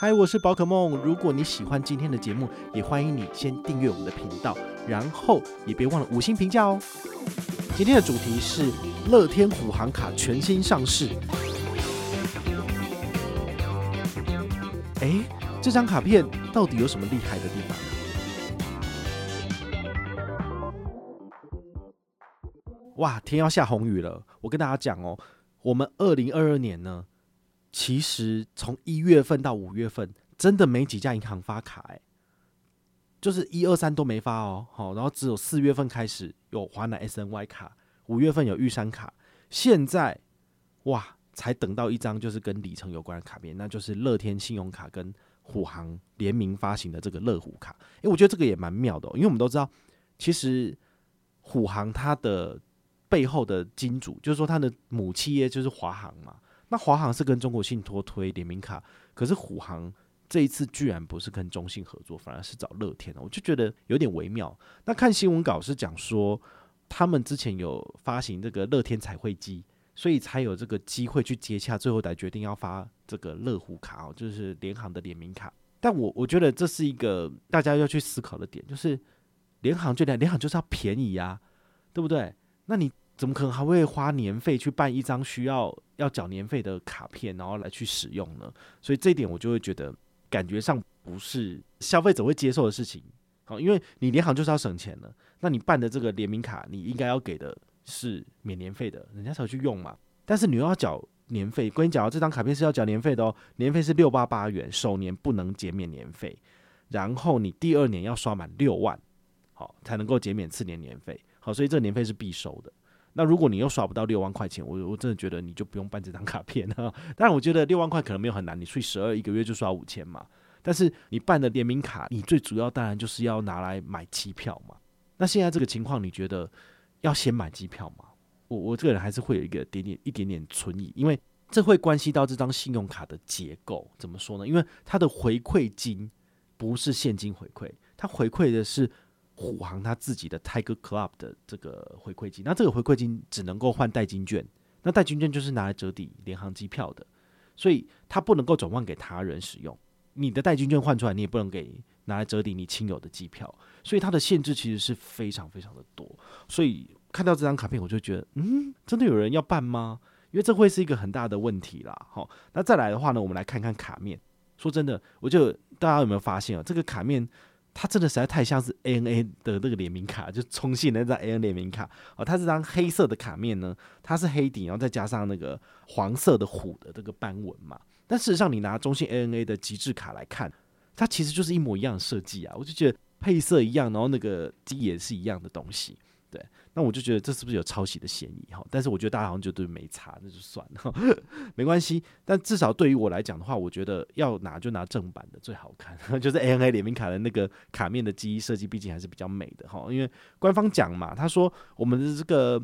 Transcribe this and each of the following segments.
嗨，我是宝可梦。如果你喜欢今天的节目，也欢迎你先订阅我们的频道，然后也别忘了五星评价哦。今天的主题是乐天虎航卡全新上市。哎，这张卡片到底有什么厉害的地方？哇，天要下红雨了！我跟大家讲哦，我们二零二二年呢。其实从一月份到五月份，真的没几家银行发卡哎，就是一二三都没发哦，好，然后只有四月份开始有华南 SNY 卡，五月份有玉山卡，现在哇，才等到一张就是跟里程有关的卡片，那就是乐天信用卡跟虎航联名发行的这个乐虎卡，诶，我觉得这个也蛮妙的哦，因为我们都知道，其实虎航它的背后的金主，就是说它的母企业就是华航嘛。那华航是跟中国信托推联名卡，可是虎航这一次居然不是跟中信合作，反而是找乐天，我就觉得有点微妙。那看新闻稿是讲说，他们之前有发行这个乐天彩绘机，所以才有这个机会去接洽，最后才决定要发这个乐虎卡哦，就是联航的联名卡。但我我觉得这是一个大家要去思考的点，就是联航就联联航就是要便宜呀，对不对？那你。怎么可能还会花年费去办一张需要要缴年费的卡片，然后来去使用呢？所以这一点我就会觉得感觉上不是消费者会接受的事情。好，因为你联行就是要省钱的，那你办的这个联名卡，你应该要给的是免年费的，人家才会去用嘛。但是你又要缴年费，跟你讲，这张卡片是要缴年费的哦，年费是六八八元，首年不能减免年费，然后你第二年要刷满六万，好才能够减免次年年费。好，所以这个年费是必收的。那如果你又刷不到六万块钱，我我真的觉得你就不用办这张卡片了。当然，我觉得六万块可能没有很难，你除以十二一个月就刷五千嘛。但是你办的联名卡，你最主要当然就是要拿来买机票嘛。那现在这个情况，你觉得要先买机票吗？我我这个人还是会有一个点点一点点存疑，因为这会关系到这张信用卡的结构。怎么说呢？因为它的回馈金不是现金回馈，它回馈的是。虎航他自己的 Tiger Club 的这个回馈金，那这个回馈金只能够换代金券，那代金券就是拿来折抵联航机票的，所以它不能够转换给他人使用。你的代金券换出来，你也不能给拿来折抵你亲友的机票，所以它的限制其实是非常非常的多。所以看到这张卡片，我就觉得，嗯，真的有人要办吗？因为这会是一个很大的问题啦。好，那再来的话呢，我们来看看卡面。说真的，我就大家有没有发现啊？这个卡面。它真的实在太像是 ANA 的那个联名卡，就中信的那张 ANA 联名卡哦。它这张黑色的卡面呢，它是黑底，然后再加上那个黄色的虎的这个斑纹嘛。但事实上，你拿中信 ANA 的极致卡来看，它其实就是一模一样的设计啊。我就觉得配色一样，然后那个机也是一样的东西。对，那我就觉得这是不是有抄袭的嫌疑哈？但是我觉得大家好像就都没差，那就算了，没关系。但至少对于我来讲的话，我觉得要拿就拿正版的最好看，就是 ANA 联名卡的那个卡面的机设计，毕竟还是比较美的哈。因为官方讲嘛，他说我们的这个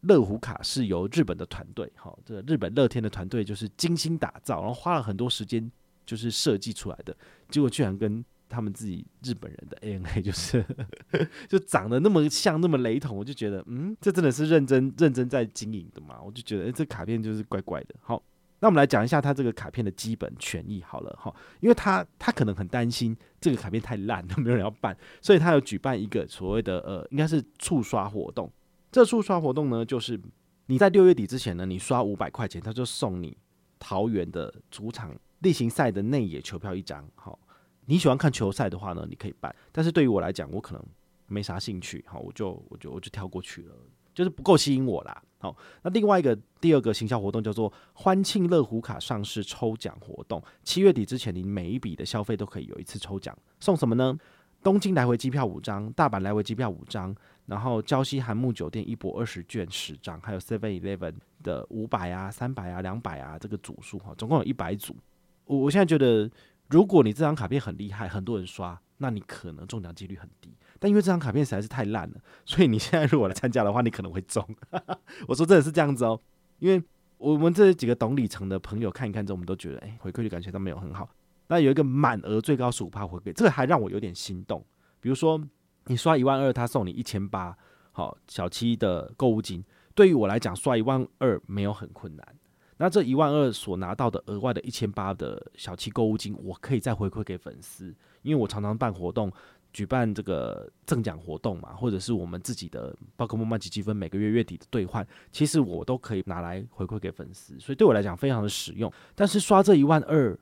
乐虎卡是由日本的团队哈，这个日本乐天的团队就是精心打造，然后花了很多时间就是设计出来的，结果居然跟。他们自己日本人的 ANA 就是 就长得那么像那么雷同，我就觉得嗯，这真的是认真认真在经营的嘛？我就觉得，这卡片就是怪怪的。好，那我们来讲一下他这个卡片的基本权益好了哈，因为他他可能很担心这个卡片太烂，了没有人要办，所以他有举办一个所谓的呃，应该是促刷活动。这促刷活动呢，就是你在六月底之前呢，你刷五百块钱，他就送你桃园的主场例行赛的内野球票一张。好。你喜欢看球赛的话呢，你可以办。但是对于我来讲，我可能没啥兴趣，好，我就我就我就跳过去了，就是不够吸引我啦。好，那另外一个第二个行销活动叫做欢庆乐虎卡上市抽奖活动，七月底之前，你每一笔的消费都可以有一次抽奖，送什么呢？东京来回机票五张，大阪来回机票五张，然后礁溪韩木酒店一博二十券十张，还有 Seven Eleven 的五百啊、三百啊、两百啊这个组数哈，总共有一百组。我我现在觉得。如果你这张卡片很厉害，很多人刷，那你可能中奖几率很低。但因为这张卡片实在是太烂了，所以你现在如果来参加的话，你可能会中。我说真的是这样子哦，因为我们这几个懂里程的朋友看一看之后，我们都觉得，哎，回馈率感觉都没有很好。那有一个满额最高十五趴回馈，这个还让我有点心动。比如说你刷一万二，他送你一千八，好小七的购物金。对于我来讲，刷一万二没有很困难。那这一万二所拿到的额外的一千八的小七购物金，我可以再回馈给粉丝，因为我常常办活动，举办这个赠奖活动嘛，或者是我们自己的宝可梦麻吉积分每个月月底的兑换，其实我都可以拿来回馈给粉丝，所以对我来讲非常的实用。但是刷这一万二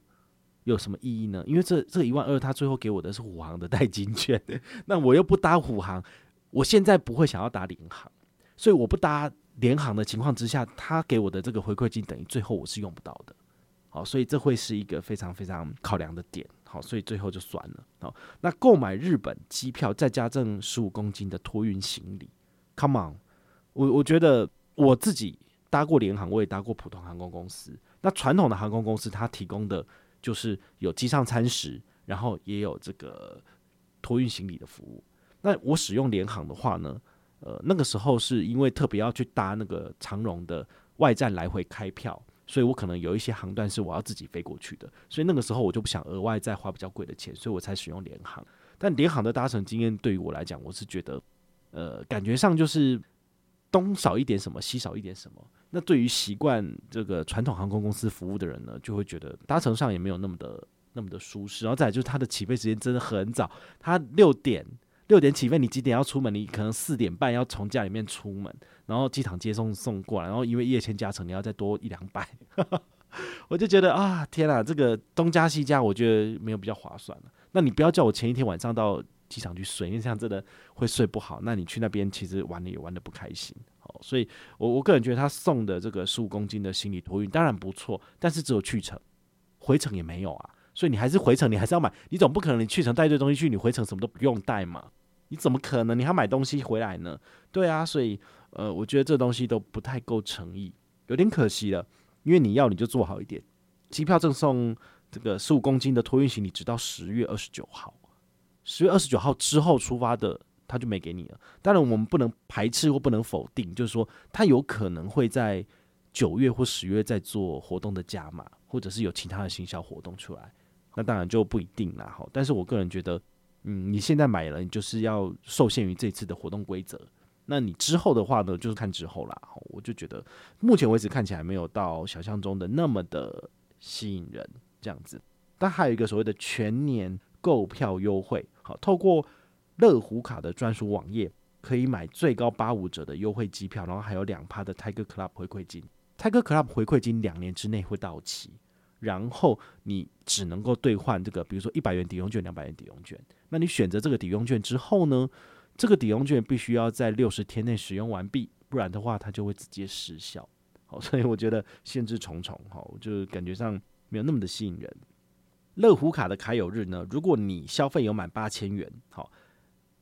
有什么意义呢？因为这这一万二，他最后给我的是虎航的代金券，那我又不搭虎航，我现在不会想要搭联航，所以我不搭。联航的情况之下，他给我的这个回馈金等于最后我是用不到的，好，所以这会是一个非常非常考量的点，好，所以最后就算了。好，那购买日本机票再加赠十五公斤的托运行李，Come on，我我觉得我自己搭过联航，我也搭过普通航空公司。那传统的航空公司它提供的就是有机上餐食，然后也有这个托运行李的服务。那我使用联航的话呢？呃，那个时候是因为特别要去搭那个长荣的外站来回开票，所以我可能有一些航段是我要自己飞过去的，所以那个时候我就不想额外再花比较贵的钱，所以我才使用联航。但联航的搭乘经验对于我来讲，我是觉得，呃，感觉上就是东少一点什么，西少一点什么。那对于习惯这个传统航空公司服务的人呢，就会觉得搭乘上也没有那么的那么的舒适。然后再就是它的起飞时间真的很早，它六点。六点起飞，你几点要出门？你可能四点半要从家里面出门，然后机场接送送过来，然后因为夜签加成，你要再多一两百。我就觉得啊，天啊，这个东加西加，我觉得没有比较划算。那你不要叫我前一天晚上到机场去睡，因为这样真的会睡不好。那你去那边其实玩的也玩的不开心。好，所以我我个人觉得他送的这个十五公斤的行李托运当然不错，但是只有去程，回程也没有啊。所以你还是回程，你还是要买，你总不可能你去程带一堆东西去，你回程什么都不用带嘛？你怎么可能？你还买东西回来呢？对啊，所以呃，我觉得这东西都不太够诚意，有点可惜了。因为你要你就做好一点，机票赠送这个十五公斤的托运行李，直到十月二十九号，十月二十九号之后出发的他就没给你了。当然我们不能排斥或不能否定，就是说他有可能会在九月或十月再做活动的加码，或者是有其他的行销活动出来。那当然就不一定啦，好。但是我个人觉得，嗯，你现在买了，你就是要受限于这次的活动规则。那你之后的话呢，就是看之后啦。我就觉得，目前为止看起来没有到想象中的那么的吸引人这样子。但还有一个所谓的全年购票优惠，好，透过乐虎卡的专属网页，可以买最高八五折的优惠机票，然后还有两趴的 Tiger Club 回馈金。Tiger Club 回馈金两年之内会到期。然后你只能够兑换这个，比如说一百元抵用券、两百元抵用券。那你选择这个抵用券之后呢，这个抵用券必须要在六十天内使用完毕，不然的话它就会直接失效。好，所以我觉得限制重重，好，就感觉上没有那么的吸引人。乐虎卡的卡友日呢，如果你消费有满八千元，好，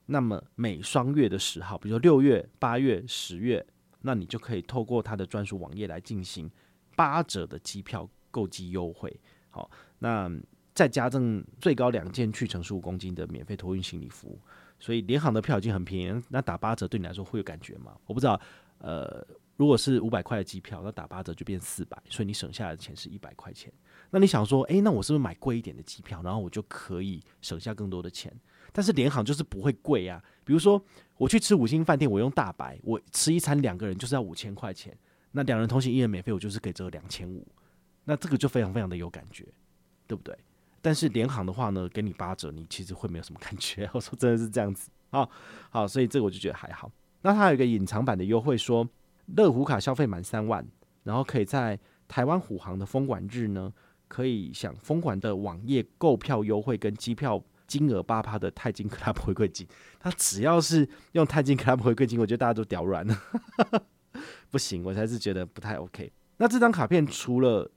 那么每双月的十号，比如说六月、八月、十月，那你就可以透过它的专属网页来进行八折的机票。购机优惠，好，那再加赠最高两件去程十五公斤的免费托运行李服务，所以联航的票已经很便宜，那打八折对你来说会有感觉吗？我不知道，呃，如果是五百块的机票，那打八折就变四百，所以你省下来的钱是一百块钱。那你想说，诶、那我是不是买贵一点的机票，然后我就可以省下更多的钱？但是联航就是不会贵啊，比如说我去吃五星饭店，我用大白，我吃一餐两个人就是要五千块钱，那两人同行一人免费，我就是可以折两千五。那这个就非常非常的有感觉，对不对？但是联航的话呢，给你八折，你其实会没有什么感觉。我说真的是这样子啊，好，所以这个我就觉得还好。那它有一个隐藏版的优惠，说乐虎卡消费满三万，然后可以在台湾虎航的封馆日呢，可以享封馆的网页购票优惠跟机票金额八趴的钛金 Club 回馈金。他只要是用钛金 Club 回馈金，我觉得大家都屌软了，不行，我才是觉得不太 OK。那这张卡片除了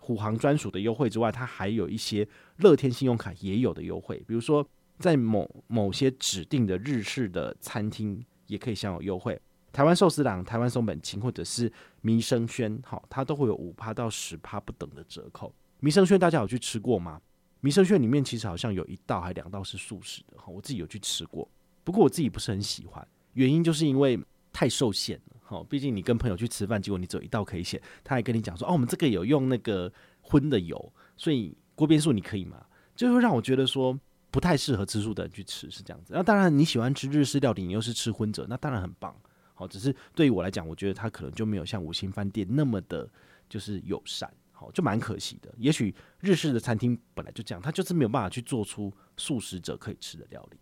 虎航专属的优惠之外，它还有一些乐天信用卡也有的优惠，比如说在某某些指定的日式的餐厅也可以享有优惠。台湾寿司郎、台湾松本清或者是弥生轩，好，它都会有五趴到十趴不等的折扣。弥生轩大家有去吃过吗？弥生轩里面其实好像有一道还两道是素食的，哈我自己有去吃过，不过我自己不是很喜欢，原因就是因为太受限了。哦，毕竟你跟朋友去吃饭，结果你只有一道可以选，他还跟你讲说，哦，我们这个有用那个荤的油，所以锅边素你可以吗？就会让我觉得说不太适合吃素的人去吃，是这样子。那当然你喜欢吃日式料理，你又是吃荤者，那当然很棒。好，只是对于我来讲，我觉得它可能就没有像五星饭店那么的就是友善，好，就蛮可惜的。也许日式的餐厅本来就这样，它就是没有办法去做出素食者可以吃的料理，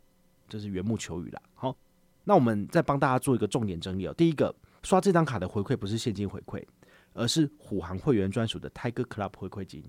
这是缘木求鱼啦。好，那我们再帮大家做一个重点整理哦。第一个，刷这张卡的回馈不是现金回馈，而是虎航会员专属的 Tiger Club 回馈金，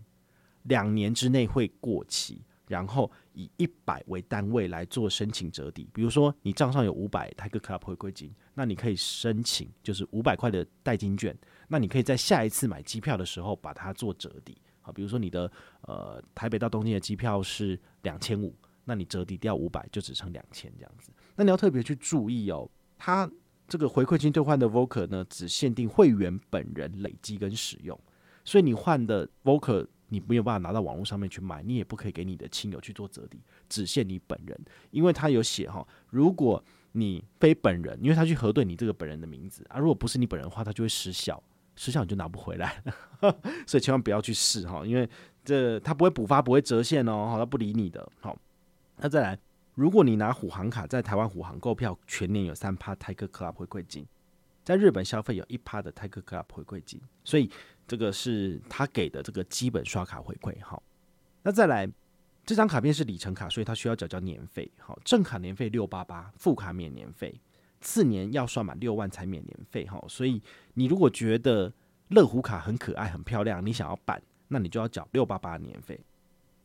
两年之内会过期。然后以一百为单位来做申请折抵，比如说你账上有五百 Tiger Club 回馈金，那你可以申请就是五百块的代金券，那你可以在下一次买机票的时候把它做折抵。好，比如说你的呃台北到东京的机票是两千五，那你折抵掉五百就只剩两千这样子。那你要特别去注意哦，它这个回馈金兑换的 Voker 呢，只限定会员本人累积跟使用，所以你换的 Voker。你没有办法拿到网络上面去买，你也不可以给你的亲友去做折抵，只限你本人，因为他有写哈，如果你非本人，因为他去核对你这个本人的名字啊，如果不是你本人的话，他就会失效，失效你就拿不回来了，所以千万不要去试哈，因为这他不会补发，不会折现哦，他不理你的。好，那再来，如果你拿虎航卡在台湾虎航购票，全年有三趴 Tiger Club 回馈金。在日本消费有一趴的 Tiger Club 回馈金，所以这个是他给的这个基本刷卡回馈。好，那再来这张卡片是里程卡，所以他需要缴交年费。好，正卡年费六八八，副卡免年费，次年要刷满六万才免年费。好，所以你如果觉得乐虎卡很可爱、很漂亮，你想要办，那你就要缴六八八年费。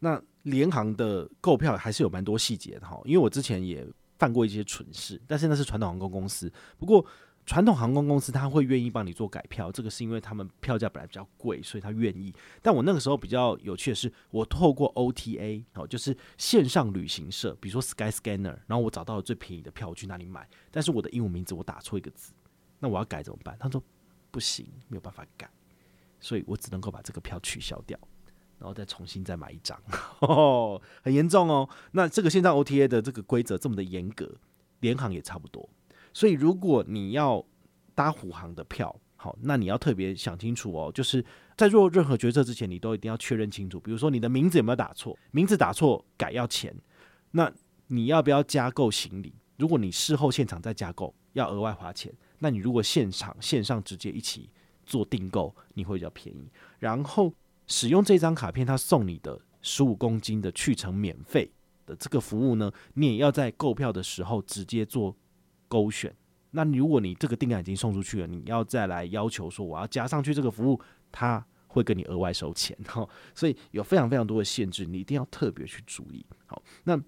那联航的购票还是有蛮多细节的哈，因为我之前也犯过一些蠢事，但是那是传统航空公司，不过。传统航空公司他会愿意帮你做改票，这个是因为他们票价本来比较贵，所以他愿意。但我那个时候比较有趣的是，我透过 OTA 哦，就是线上旅行社，比如说 Skyscanner，然后我找到了最便宜的票，我去哪里买？但是我的英文名字我打错一个字，那我要改怎么办？他说不行，没有办法改，所以我只能够把这个票取消掉，然后再重新再买一张，很严重哦。那这个线上 OTA 的这个规则这么的严格，联航也差不多。所以，如果你要搭虎航的票，好，那你要特别想清楚哦，就是在做任何决策之前，你都一定要确认清楚。比如说，你的名字有没有打错？名字打错改要钱，那你要不要加购行李？如果你事后现场再加购，要额外花钱。那你如果现场线上直接一起做订购，你会比较便宜。然后使用这张卡片，他送你的十五公斤的去程免费的这个服务呢，你也要在购票的时候直接做。勾选，那如果你这个订单已经送出去了，你要再来要求说我要加上去这个服务，他会跟你额外收钱 哈，所以有非常非常多的限制，你一定要特别去注意。好，那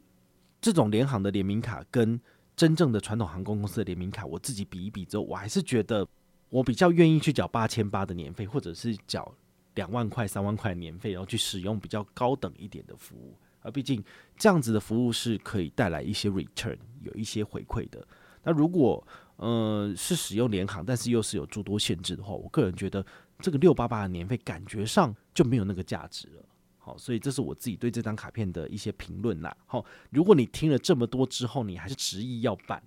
这种联航的联名卡跟真正的传统航空公司的联名卡，我自己比一比之后，我还是觉得我比较愿意去缴八千八的年费，或者是缴两万块、三万块年费，然后去使用比较高等一点的服务，而毕竟这样子的服务是可以带来一些 return，有一些回馈的。那如果呃是使用联行，但是又是有诸多限制的话，我个人觉得这个六八八的年费感觉上就没有那个价值了。好，所以这是我自己对这张卡片的一些评论啦。好，如果你听了这么多之后，你还是执意要办，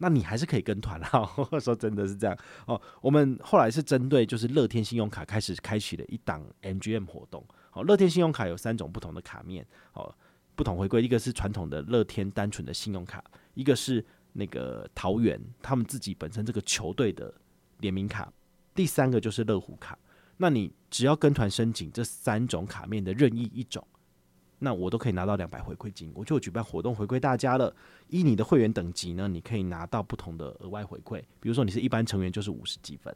那你还是可以跟团啦。说真的是这样哦。我们后来是针对就是乐天信用卡开始开启了一档 MGM 活动。好，乐天信用卡有三种不同的卡面，好，不同回归，一个是传统的乐天单纯的信用卡，一个是。那个桃园他们自己本身这个球队的联名卡，第三个就是乐虎卡。那你只要跟团申请这三种卡面的任意一种，那我都可以拿到两百回馈金。我就举办活动回馈大家了。依你的会员等级呢，你可以拿到不同的额外回馈。比如说你是一般成员，就是五十积分；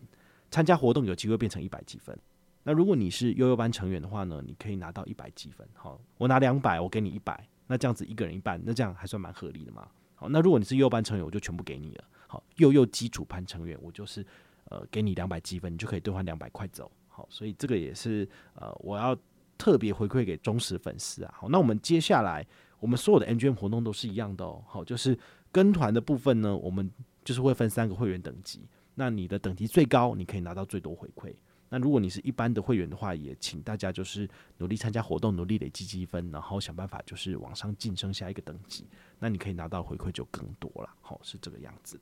参加活动有机会变成一百积分。那如果你是悠悠班成员的话呢，你可以拿到一百积分。好，我拿两百，我给你一百，那这样子一个人一半，那这样还算蛮合理的嘛。好，那如果你是幼班成员，我就全部给你了。好，幼幼基础班成员，我就是呃给你两百积分，你就可以兑换两百块走。好，所以这个也是呃我要特别回馈给忠实粉丝啊。好，那我们接下来我们所有的 MGM 活动都是一样的哦。好，就是跟团的部分呢，我们就是会分三个会员等级。那你的等级最高，你可以拿到最多回馈。那如果你是一般的会员的话，也请大家就是努力参加活动，努力累积积分，然后想办法就是往上晋升下一个等级。那你可以拿到回馈就更多了，好，是这个样子。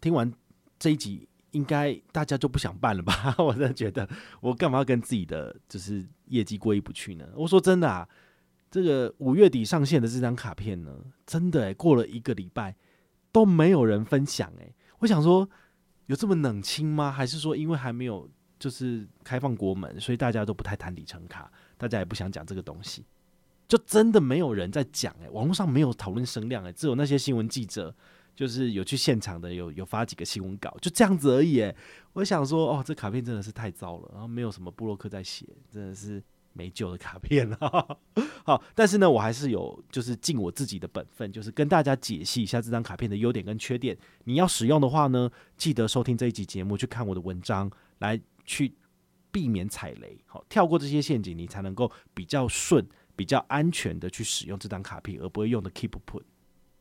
听完这一集，应该大家就不想办了吧？我真的觉得，我干嘛要跟自己的就是业绩过意不去呢？我说真的啊，这个五月底上线的这张卡片呢，真的、欸、过了一个礼拜都没有人分享哎、我想说。有这么冷清吗？还是说因为还没有就是开放国门，所以大家都不太谈里程卡，大家也不想讲这个东西，就真的没有人在讲哎、网络上没有讨论声量哎、只有那些新闻记者，就是有去现场的，有有发几个新闻稿，就这样子而已、我想说，哦，这卡片真的是太糟了，然后没有什么布洛克在写，真的是。没救的卡片了，好，但是呢，我还是有就是尽我自己的本分，就是跟大家解析一下这张卡片的优点跟缺点。你要使用的话呢，记得收听这一集节目，去看我的文章，来去避免踩雷，好，跳过这些陷阱，你才能够比较顺、比较安全的去使用这张卡片，而不会用的 keep put。